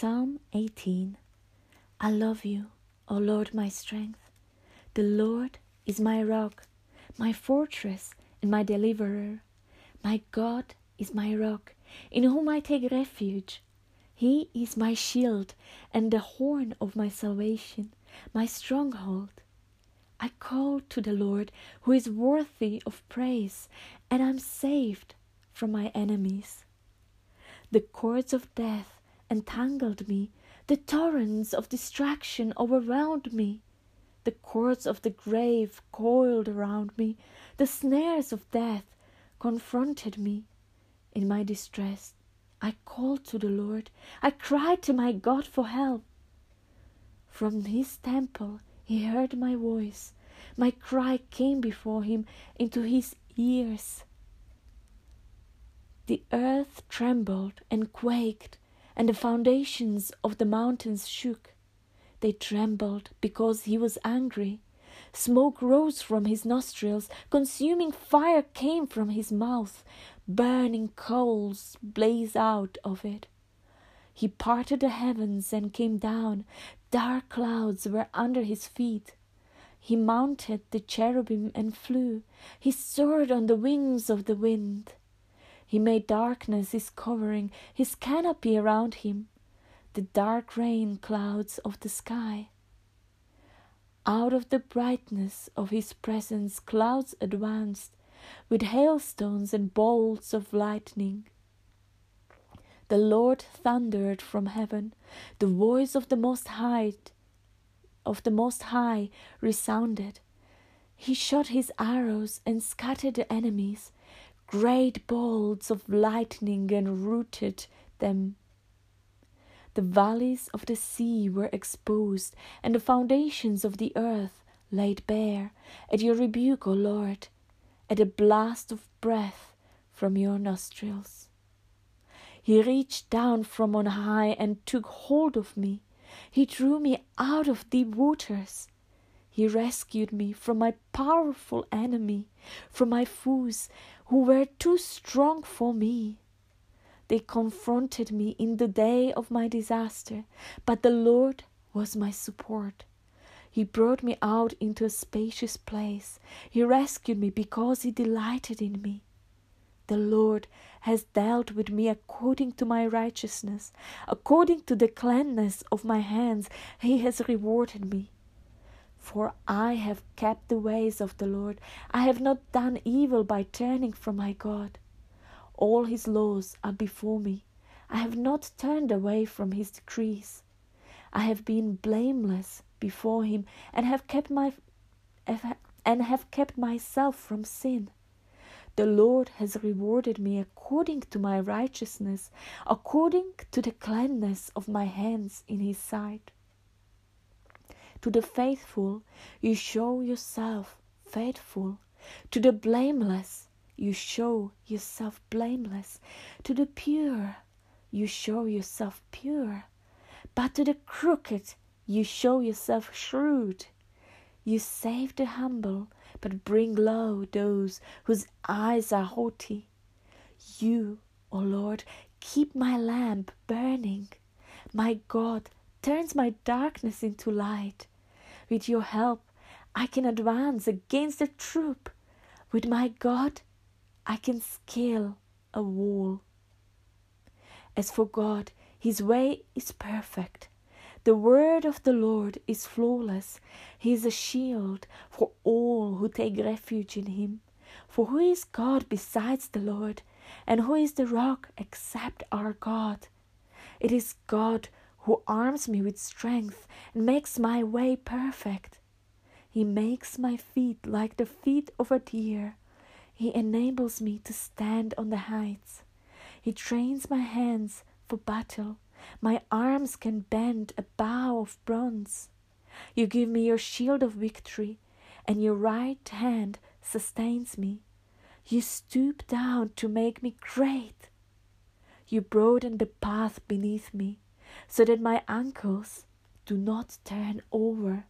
Psalm 18 I love you, O Lord, my strength. The Lord is my rock, my fortress, and my deliverer. My God is my rock, in whom I take refuge. He is my shield and the horn of my salvation, my stronghold. I call to the Lord, who is worthy of praise, and I am saved from my enemies. The cords of death entangled me, the torrents of distraction overwhelmed me. The cords of the grave coiled around me, the snares of death confronted me. In my distress, I called to the Lord, I cried to my God for help. From his temple he heard my voice, my cry came before him into his ears. The earth trembled and quaked, and the foundations of the mountains shook. They trembled because he was angry. Smoke rose from his nostrils, consuming fire came from his mouth, burning coals blazed out of it. He parted the heavens and came down, dark clouds were under his feet. He mounted the cherubim and flew, he soared on the wings of the wind. He made darkness his covering, his canopy around him, the dark rain clouds of the sky. Out of the brightness of his presence, clouds advanced, with hailstones and bolts of lightning. The Lord thundered from heaven, the voice of the Most High of the Most High resounded. He shot his arrows and scattered the enemies great bolts of lightning and them. The valleys of the sea were exposed, and the foundations of the earth laid bare at your rebuke, O Lord, at a blast of breath from your nostrils. He reached down from on high and took hold of me. He drew me out of deep waters. He rescued me from my powerful enemy, from my foes who were too strong for me. They confronted me in the day of my disaster, but the Lord was my support. He brought me out into a spacious place. He rescued me because He delighted in me. The Lord has dealt with me according to my righteousness, according to the cleanness of my hands, He has rewarded me. For I have kept the ways of the Lord. I have not done evil by turning from my God. All his laws are before me. I have not turned away from his decrees. I have been blameless before him and have kept my and have kept myself from sin. The Lord has rewarded me according to my righteousness, according to the cleanness of my hands in his sight. To the faithful, you show yourself faithful. To the blameless, you show yourself blameless. To the pure, you show yourself pure. But to the crooked, you show yourself shrewd. You save the humble, but bring low those whose eyes are haughty. You, O Lord, keep my lamp burning. My God turns my darkness into light. With your help, I can advance against a troop. With my God, I can scale a wall. As for God, his way is perfect. The word of the Lord is flawless. He is a shield for all who take refuge in him. For who is God besides the Lord? And who is the rock except our God? It is God who arms me with strength and makes my way perfect. He makes my feet like the feet of a deer. He enables me to stand on the heights. He trains my hands for battle. My arms can bend a bow of bronze. You give me your shield of victory, and your right hand sustains me. You stoop down to make me great. You broaden the path beneath me so that my ankles do not turn over.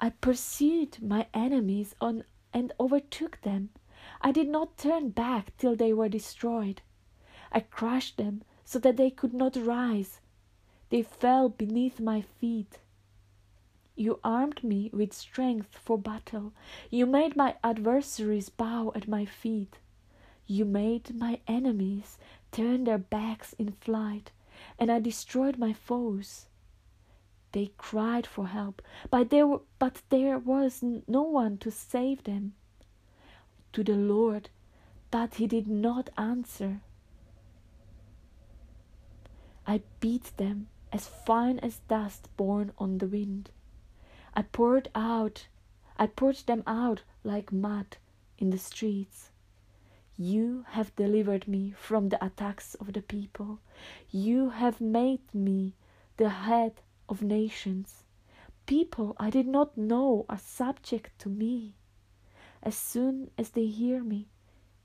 I pursued my enemies on and overtook them. I did not turn back till they were destroyed. I crushed them so that they could not rise. they fell beneath my feet. You armed me with strength for battle. You made my adversaries bow at my feet. You made my enemies turn their backs in flight, and I destroyed my foes. They cried for help, but there, but there was no one to save them. To the Lord, but he did not answer. I beat them as fine as dust borne on the wind. I poured out, I poured them out like mud in the streets. You have delivered me from the attacks of the people. You have made me the head of nations. People I did not know are subject to me. As soon as they hear me,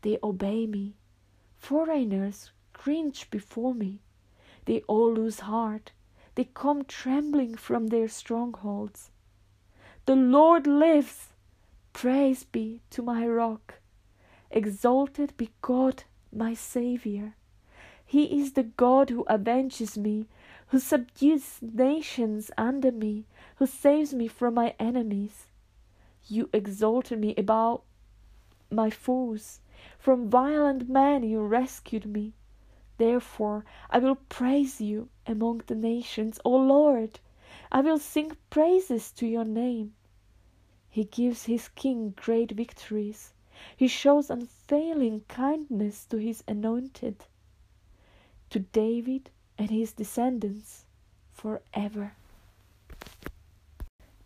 they obey me. Foreigners cringe before me. They all lose heart. They come trembling from their strongholds. The Lord lives. Praise be to my rock. Exalted be God, my Saviour. He is the God who avenges me, who subdues nations under me, who saves me from my enemies. You exalted me above my foes. From violent men you rescued me. Therefore I will praise you among the nations, O Lord. I will sing praises to your name. He gives his king great victories. He shows unfailing kindness to his anointed, to David and his descendants forever.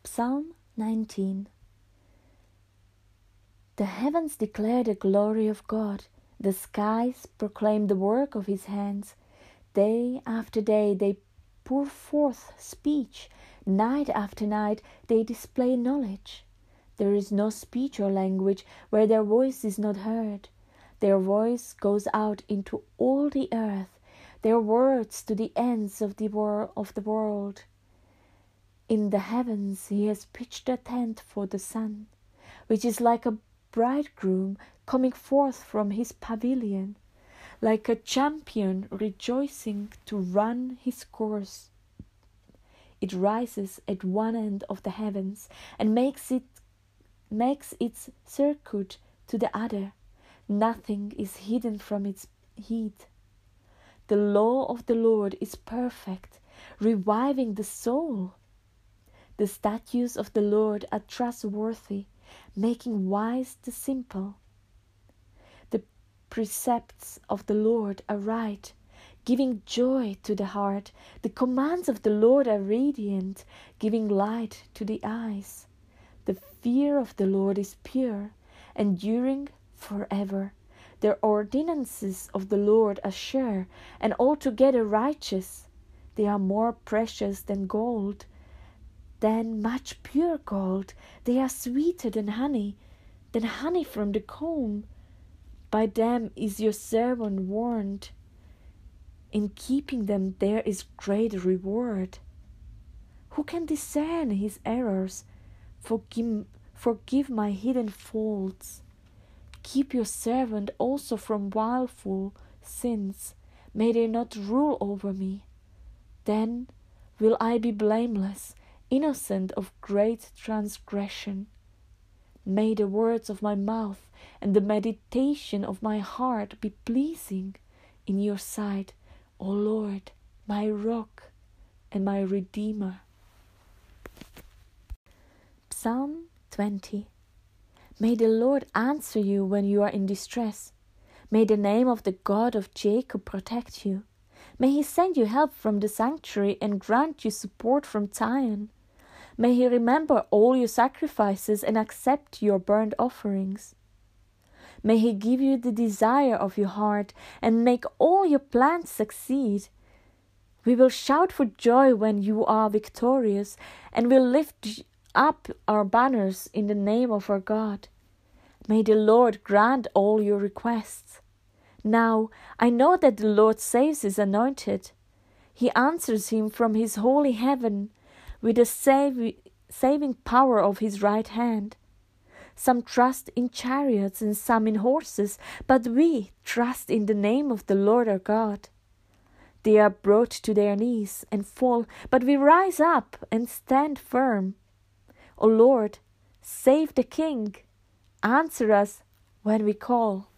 Psalm 19 The heavens declare the glory of God, the skies proclaim the work of his hands. Day after day they pour forth speech, night after night they display knowledge. There is no speech or language where their voice is not heard. Their voice goes out into all the earth, their words to the ends of the, wor- of the world. In the heavens he has pitched a tent for the sun, which is like a bridegroom coming forth from his pavilion, like a champion rejoicing to run his course. It rises at one end of the heavens and makes it makes its circuit to the other. Nothing is hidden from its heat. The law of the Lord is perfect, reviving the soul. The statutes of the Lord are trustworthy, making wise the simple. The precepts of the Lord are right, giving joy to the heart. The commands of the Lord are radiant, giving light to the eyes. The fear of the Lord is pure, enduring forever. The ordinances of the Lord are sure and altogether righteous. They are more precious than gold, than much pure gold. They are sweeter than honey, than honey from the comb. By them is your servant warned. In keeping them there is great reward. Who can discern his errors? Forgive, forgive my hidden faults. Keep your servant also from wilful sins. May they not rule over me. Then will I be blameless, innocent of great transgression. May the words of my mouth and the meditation of my heart be pleasing in your sight, O Lord, my rock and my redeemer. Psalm 20 May the Lord answer you when you are in distress. May the name of the God of Jacob protect you. May he send you help from the sanctuary and grant you support from Zion. May he remember all your sacrifices and accept your burnt offerings. May he give you the desire of your heart and make all your plans succeed. We will shout for joy when you are victorious and will lift up our banners in the name of our God. May the Lord grant all your requests. Now I know that the Lord saves his anointed. He answers him from his holy heaven with the sav- saving power of his right hand. Some trust in chariots and some in horses, but we trust in the name of the Lord our God. They are brought to their knees and fall, but we rise up and stand firm. O Lord, save the King. Answer us when we call.